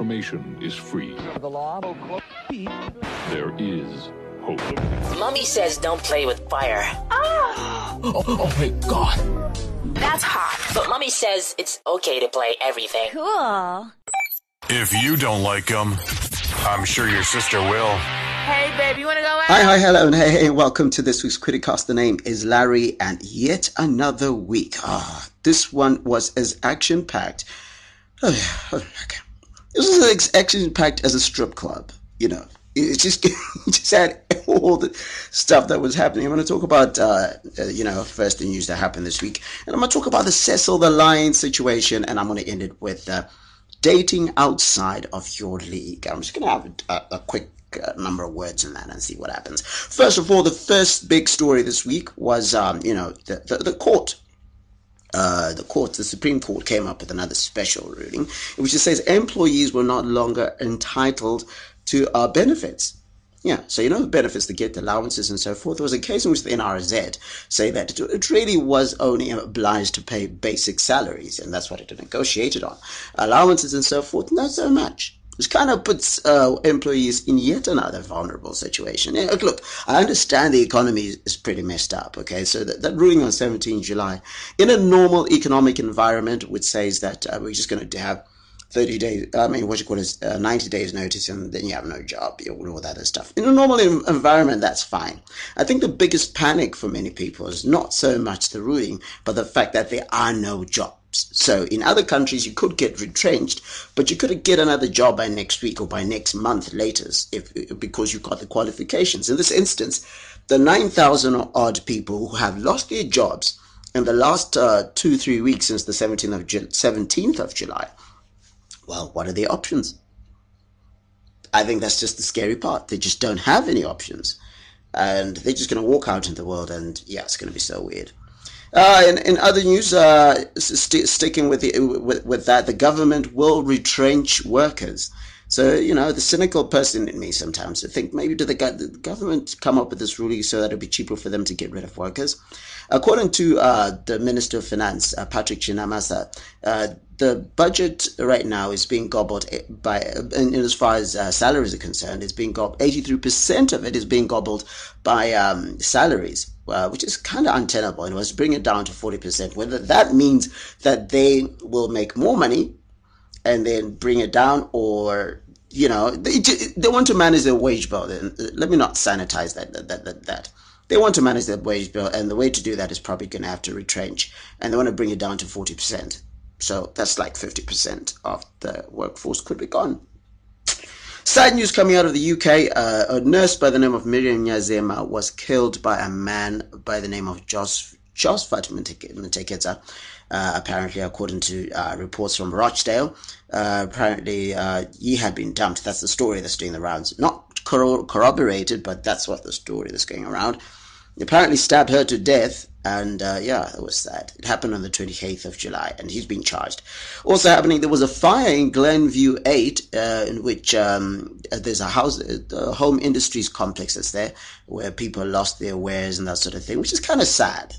information is free. The law There is hope. Mummy says don't play with fire. Oh, oh my god. That's hot. But Mummy says it's okay to play everything. Cool. If you don't like them, I'm sure your sister will. Hey, babe, you want to go out? Hi, hi, hello, and hey, hey, welcome to this week's Criticast. The name is Larry, and yet another week. Ah, this one was as action packed. Oh, yeah, okay. This was as action packed as a strip club. You know, it just it just had all the stuff that was happening. I'm going to talk about, uh, uh, you know, first the news that happened this week, and I'm going to talk about the Cecil the Lion situation, and I'm going to end it with uh, dating outside of your league. I'm just going to have a, a quick uh, number of words in that and see what happens. First of all, the first big story this week was, um, you know, the, the, the court. Uh, the court, the Supreme Court came up with another special ruling, which just says employees were not longer entitled to uh, benefits. Yeah, so you know the benefits, they get allowances and so forth. There was a case in which the NRZ say that it really was only obliged to pay basic salaries, and that's what it negotiated on. Allowances and so forth, not so much which kind of puts uh, employees in yet another vulnerable situation. Yeah, look, I understand the economy is pretty messed up, okay? So that, that ruling on 17 July, in a normal economic environment, which says that uh, we're just going to have 30 days, I mean, what you call it, uh, 90 days notice, and then you have no job, you know, all that other stuff. In a normal environment, that's fine. I think the biggest panic for many people is not so much the ruling, but the fact that there are no jobs. So in other countries, you could get retrenched, but you could get another job by next week or by next month latest if, because you got the qualifications. In this instance, the 9,000 odd people who have lost their jobs in the last uh, two, three weeks since the 17th of, Ju- 17th of July, well, what are their options? I think that's just the scary part. They just don't have any options. And they're just going to walk out into the world, and yeah, it's going to be so weird. Uh, in, in other news, uh, st- sticking with, the, with, with that, the government will retrench workers. So, you know, the cynical person in me sometimes I think maybe did the, go- the government come up with this ruling so that it'll be cheaper for them to get rid of workers? According to uh, the Minister of Finance, uh, Patrick Chinamasa, uh, the budget right now is being gobbled by, in, in as far as uh, salaries are concerned, it's being gobbled, 83% of it is being gobbled by um, salaries. Uh, which is kind of untenable. And was bring it down to 40%. Whether that means that they will make more money and then bring it down or you know they, they want to manage their wage bill. Let me not sanitize that that, that that they want to manage their wage bill and the way to do that is probably going to have to retrench and they want to bring it down to 40% so that's like 50% of the workforce could be gone Side news coming out of the UK, uh, a nurse by the name of Miriam Nyazema was killed by a man by the name of Jos, Josephat Mteketa, uh, apparently according to uh, reports from Rochdale. Uh, apparently uh, he had been dumped. That's the story that's doing the rounds. Not corro- corroborated, but that's what the story that's going around. Apparently stabbed her to death and uh, yeah, it was sad. It happened on the 28th of July, and he's been charged. Also happening, there was a fire in Glenview 8, uh, in which um, there's a house, a home industries complex that's there, where people lost their wares and that sort of thing, which is kind of sad.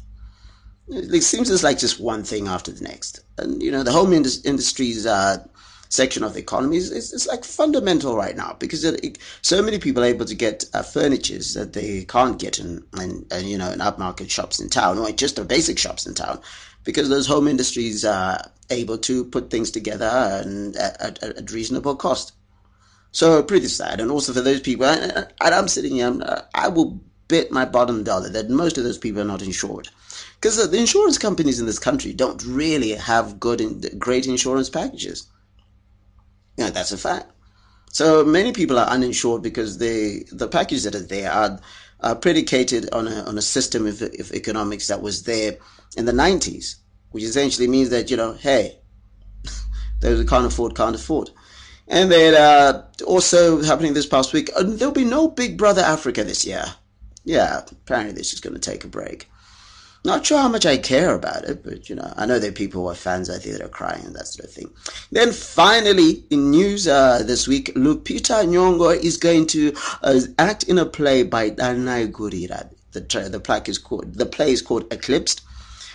It seems it's like just one thing after the next. And, you know, the home indus- industries uh, section of the economy is, is, is, like fundamental right now because it, it, so many people are able to get uh, furnitures that they can't get in, in, in, you know in upmarket shops in town or just the basic shops in town because those home industries are able to put things together and at, at, at reasonable cost. So pretty sad, and also for those people, and I'm sitting here, I will bet my bottom dollar that most of those people are not insured because the insurance companies in this country don't really have good, great insurance packages. Yeah, that's a fact. So many people are uninsured because they the packages that are there are, are predicated on a on a system of, of economics that was there in the nineties, which essentially means that you know, hey, those who can't afford can't afford. And then uh, also happening this past week, there'll be no Big Brother Africa this year. Yeah, apparently this is going to take a break. Not sure how much I care about it, but you know, I know there are people who are fans out there that are crying and that sort of thing. Then finally, in news uh, this week, Lupita Nyong'o is going to uh, act in a play by Danai Gurira. The, the, play is called, the play is called Eclipsed,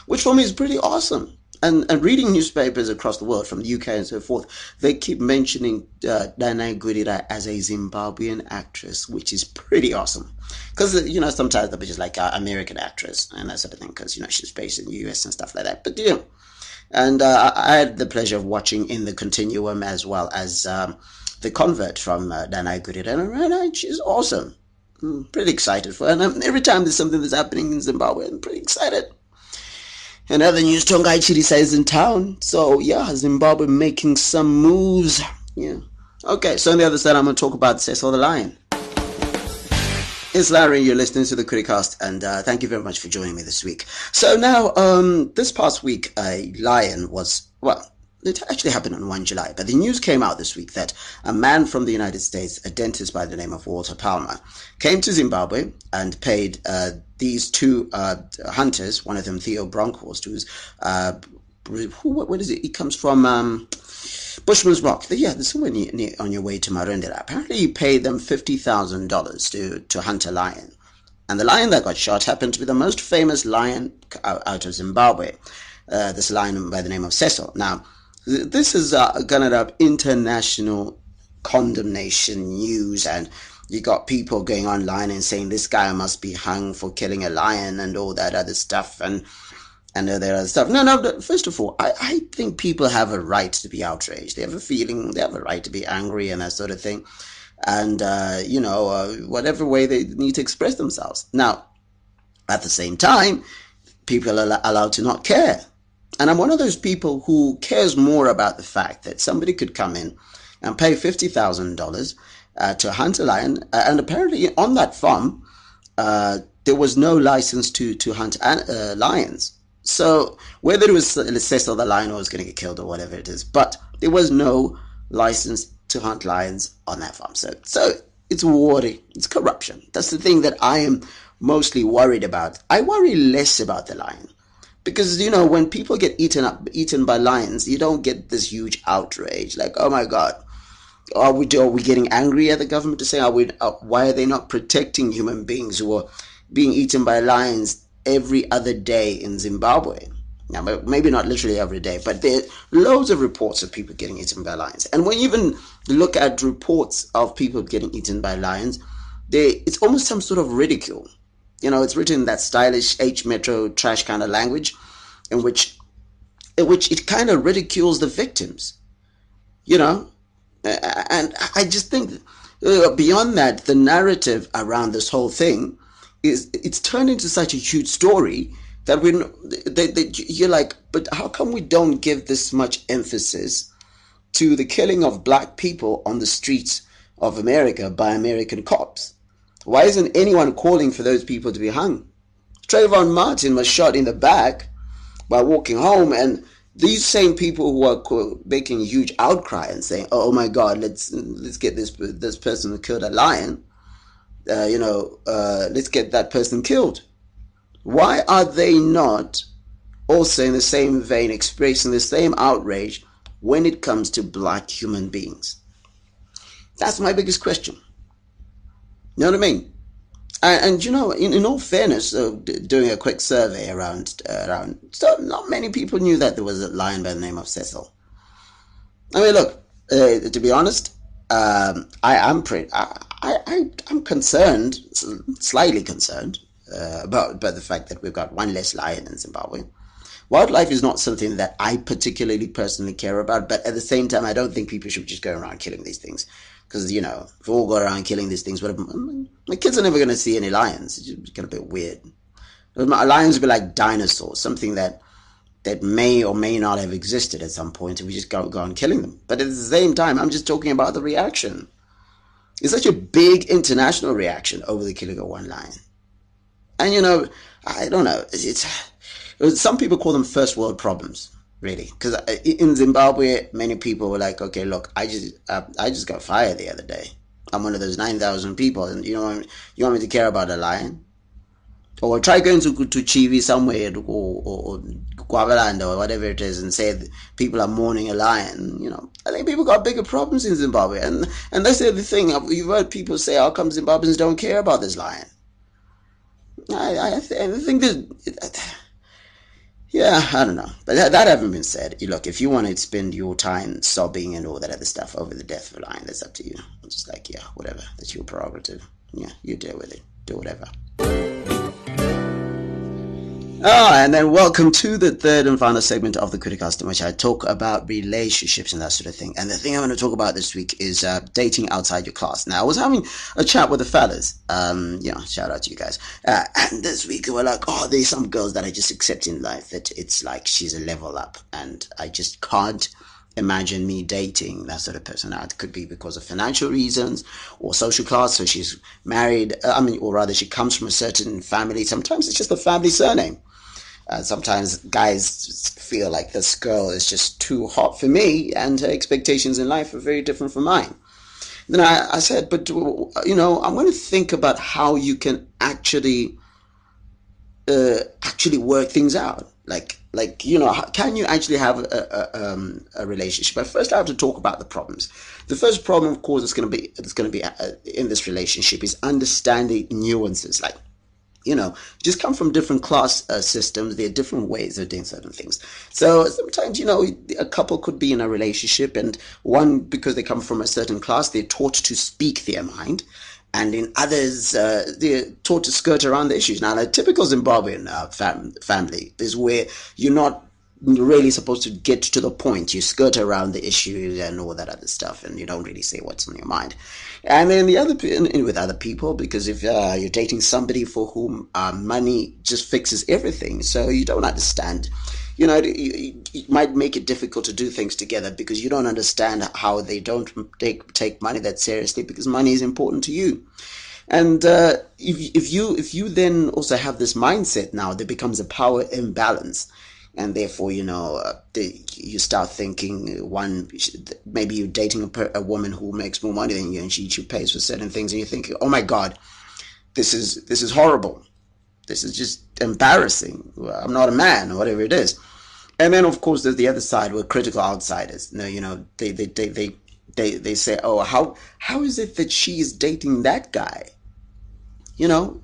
which for me is pretty awesome. And, and reading newspapers across the world from the UK and so forth, they keep mentioning uh, Danai Gurira as a Zimbabwean actress, which is pretty awesome. Because, uh, you know, sometimes they'll be just like uh, American actress and that sort of thing, because, you know, she's based in the US and stuff like that. But, know, and uh, I had the pleasure of watching in the continuum as well as um, the convert from uh, Danai Gurira, and she's awesome. I'm pretty excited for her. And um, every time there's something that's happening in Zimbabwe, I'm pretty excited. And other news, Tongayi Chirisa is in town. So, yeah, Zimbabwe making some moves. Yeah. Okay, so on the other side, I'm going to talk about Cecil the Lion. It's Larry, you're listening to the Criticast, and uh, thank you very much for joining me this week. So now, um, this past week, a lion was, well, it actually happened on 1 July, but the news came out this week that a man from the United States, a dentist by the name of Walter Palmer, came to Zimbabwe and paid uh, these two uh, hunters, one of them Theo Bronkhorst, who's, uh, who, what is it? He comes from um, Bushman's Rock. Yeah, there's somewhere near, near, on your way to Marondera. Apparently, he paid them $50,000 to, to hunt a lion. And the lion that got shot happened to be the most famous lion out of Zimbabwe. Uh, this lion by the name of Cecil. Now, this is uh, up international condemnation news and you got people going online and saying this guy must be hung for killing a lion and all that other stuff and and all that other stuff. No, no. First of all, I, I think people have a right to be outraged. They have a feeling. They have a right to be angry and that sort of thing. And uh, you know, uh, whatever way they need to express themselves. Now, at the same time, people are allowed to not care. And I'm one of those people who cares more about the fact that somebody could come in and pay fifty thousand dollars uh, to hunt a lion, uh, and apparently on that farm uh, there was no license to to hunt uh, lions. So whether it was Cecil the lion or was going to get killed or whatever it is, but there was no license to hunt lions on that farm. So so it's worry, it's corruption. That's the thing that I am mostly worried about. I worry less about the lion because you know when people get eaten up eaten by lions you don't get this huge outrage like oh my god are we are we getting angry at the government to say are we uh, why are they not protecting human beings who are being eaten by lions every other day in Zimbabwe? Now maybe not literally every day but there are loads of reports of people getting eaten by lions. And when you even look at reports of people getting eaten by lions they it's almost some sort of ridicule you know, it's written in that stylish H Metro trash kind of language, in which, in which it kind of ridicules the victims. You know, and I just think uh, beyond that, the narrative around this whole thing is it's turned into such a huge story that we they, you're like, but how come we don't give this much emphasis to the killing of black people on the streets of America by American cops? Why isn't anyone calling for those people to be hung? Trayvon Martin was shot in the back by walking home, and these same people who are making huge outcry and saying, "Oh, my God, let's let's get this this person who killed a lion, uh, you know, uh, let's get that person killed." Why are they not also in the same vein expressing the same outrage when it comes to black human beings? That's my biggest question. You know what I mean? And, and you know, in, in all fairness, uh, d- doing a quick survey around uh, around, so not many people knew that there was a lion by the name of Cecil. I mean, look, uh, to be honest, um, I am pretty, I, I, I'm concerned, slightly concerned uh, about about the fact that we've got one less lion in Zimbabwe. Wildlife is not something that I particularly personally care about, but at the same time, I don't think people should just go around killing these things. Because, you know, if we all go around killing these things, what, my kids are never going to see any lions. It's going to be weird. Lions will be like dinosaurs, something that that may or may not have existed at some point we just go, go on killing them. But at the same time, I'm just talking about the reaction. It's such a big international reaction over the killing of one lion. And, you know, I don't know. It's, it's some people call them first world problems really. Because in zimbabwe many people were like okay look i just uh, i just got fired the other day. I'm one of those 9000 people and you know you want me to care about a lion? Or try going to to chivi somewhere or, or, or or whatever it is and say people are mourning a lion you know. I think people got bigger problems in zimbabwe and and that's the other thing. You've heard people say how come zimbabweans don't care about this lion? I i, th- I think that yeah, I don't know. But that, that having been said, look, if you want to spend your time sobbing and all that other stuff over the death of a lion, that's up to you. I'm just like, yeah, whatever. That's your prerogative. Yeah, you deal with it. Do whatever. Oh, and then welcome to the third and final segment of the Criticast in which I talk about relationships and that sort of thing. And the thing I'm going to talk about this week is uh, dating outside your class. Now, I was having a chat with the fellas. Um, you know, shout out to you guys. Uh, and this week we were like, oh, there's some girls that I just accept in life that it's like she's a level up, and I just can't imagine me dating that sort of person. Now, it could be because of financial reasons or social class. So she's married, uh, I mean, or rather, she comes from a certain family. Sometimes it's just the family surname. Uh, sometimes guys feel like this girl is just too hot for me, and her expectations in life are very different from mine. Then I, I said, but you know, I'm going to think about how you can actually uh, actually work things out. Like, like you know, can you actually have a, a, um, a relationship? But first, I have to talk about the problems. The first problem, of course, is going to be it's going to be uh, in this relationship is understanding nuances. Like, you know, just come from different class uh, systems. There are different ways of doing certain things. So sometimes, you know, a couple could be in a relationship, and one because they come from a certain class, they're taught to speak their mind and in others, uh, they're taught to skirt around the issues. Now, a typical Zimbabwean uh, fam- family is where you're not really supposed to get to the point. You skirt around the issues and all that other stuff, and you don't really say what's on your mind. And then the other with other people, because if uh, you're dating somebody for whom uh, money just fixes everything, so you don't understand you know, it, it, might make it difficult to do things together because you don't understand how they don't take take money that seriously because money is important to you. And uh, if if you if you then also have this mindset now, there becomes a power imbalance, and therefore you know uh, you start thinking one maybe you're dating a, a, woman who makes more money than you and she, she pays for certain things, and you're thinking, oh my god, this is this is horrible this is just embarrassing. I'm not a man, or whatever it is. And then, of course, there's the other side where critical outsiders. You know, you know, they they they they they, they say, oh, how how is it that she is dating that guy? You know,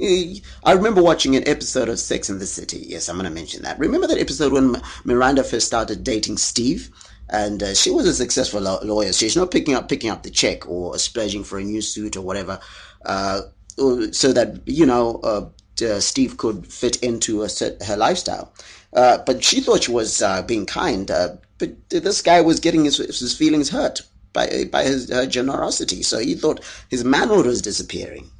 I remember watching an episode of Sex in the City. Yes, I'm going to mention that. Remember that episode when Miranda first started dating Steve? and uh, she was a successful lawyer. She's not picking up picking up the check or splurging for a new suit or whatever, uh, so that you know uh, uh, Steve could fit into a, her lifestyle. Uh, but she thought she was uh, being kind. But this guy was getting his, his feelings hurt by by his her generosity. So he thought his manhood was disappearing.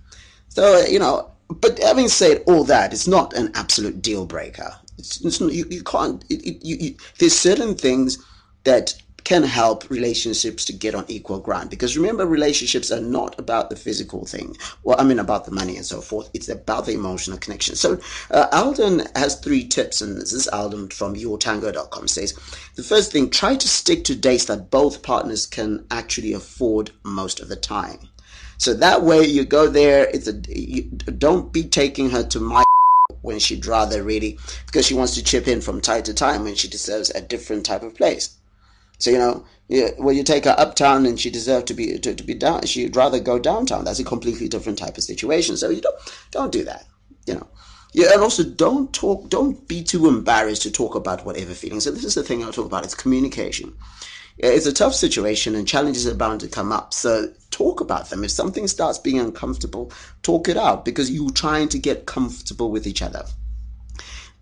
So you know. But having said all that, it's not an absolute deal breaker. It's, it's you, you can't. It, it, you, there's certain things that can help relationships to get on equal ground. Because remember, relationships are not about the physical thing. Well, I mean, about the money and so forth. It's about the emotional connection. So, uh, Alden has three tips, and this is Alden from yourtango.com says the first thing, try to stick to dates that both partners can actually afford most of the time. So that way you go there, it's a, you, don't be taking her to my when she'd rather really, because she wants to chip in from time to time when she deserves a different type of place. So you know, yeah, well, you take her uptown and she deserves to be to, to be down. She'd rather go downtown. That's a completely different type of situation. So you don't don't do that. You know. Yeah, and also don't talk. Don't be too embarrassed to talk about whatever feelings. So this is the thing I'll talk about. It's communication. It's a tough situation, and challenges are bound to come up. So talk about them. If something starts being uncomfortable, talk it out because you're trying to get comfortable with each other.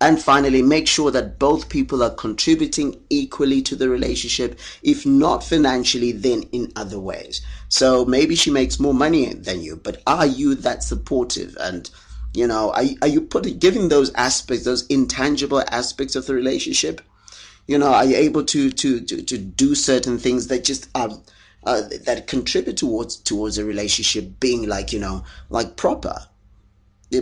And finally, make sure that both people are contributing equally to the relationship, if not financially, then in other ways. So maybe she makes more money than you, but are you that supportive? And, you know, are, are you putting, giving those aspects, those intangible aspects of the relationship? You know, are you able to, to, to, to do certain things that just are, uh, that contribute towards, towards a relationship being like, you know, like proper?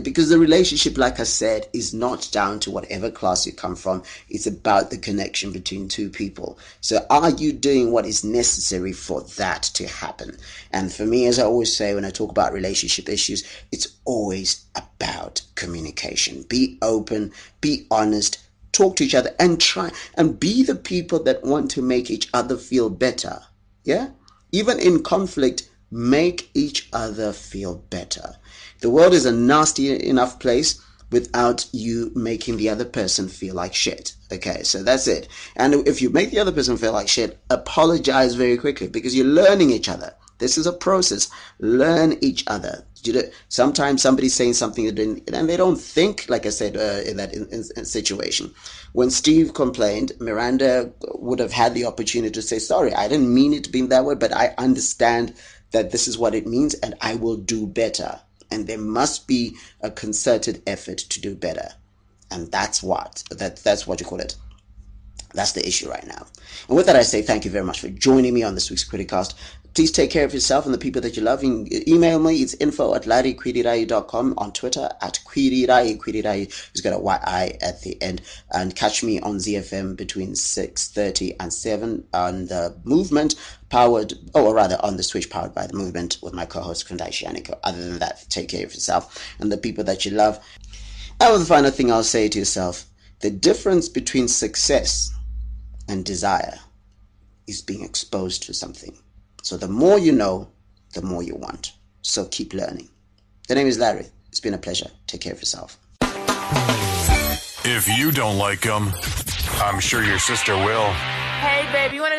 because the relationship, like I said, is not down to whatever class you come from. It's about the connection between two people. So are you doing what is necessary for that to happen? And for me, as I always say when I talk about relationship issues, it's always about communication. Be open, be honest, talk to each other and try and be the people that want to make each other feel better. Yeah? Even in conflict, make each other feel better. The world is a nasty enough place without you making the other person feel like shit. Okay, so that's it. And if you make the other person feel like shit, apologize very quickly because you're learning each other. This is a process. Learn each other. Sometimes somebody's saying something and they don't think, like I said, uh, in that in, in, in situation. When Steve complained, Miranda would have had the opportunity to say, sorry, I didn't mean it to be that way, but I understand that this is what it means and I will do better. And there must be a concerted effort to do better. And that's what, that, that's what you call it. That's the issue right now. And with that, I say thank you very much for joining me on this week's Criticast. Please take care of yourself and the people that you love. You email me. It's info at larryquidirai.com on Twitter at. Quidirai has got a Y-I at the end. And catch me on ZFM between 6.30 and 7 on the movement powered, oh, or rather on the switch powered by the movement with my co-host Kundai Shianiko. Other than that, take care of yourself and the people that you love. And the final thing I'll say to yourself, the difference between success and desire is being exposed to something. So the more you know, the more you want. So keep learning. The name is Larry. It's been a pleasure. Take care of yourself. If you don't like them, I'm sure your sister will. Hey, baby, you want to go out?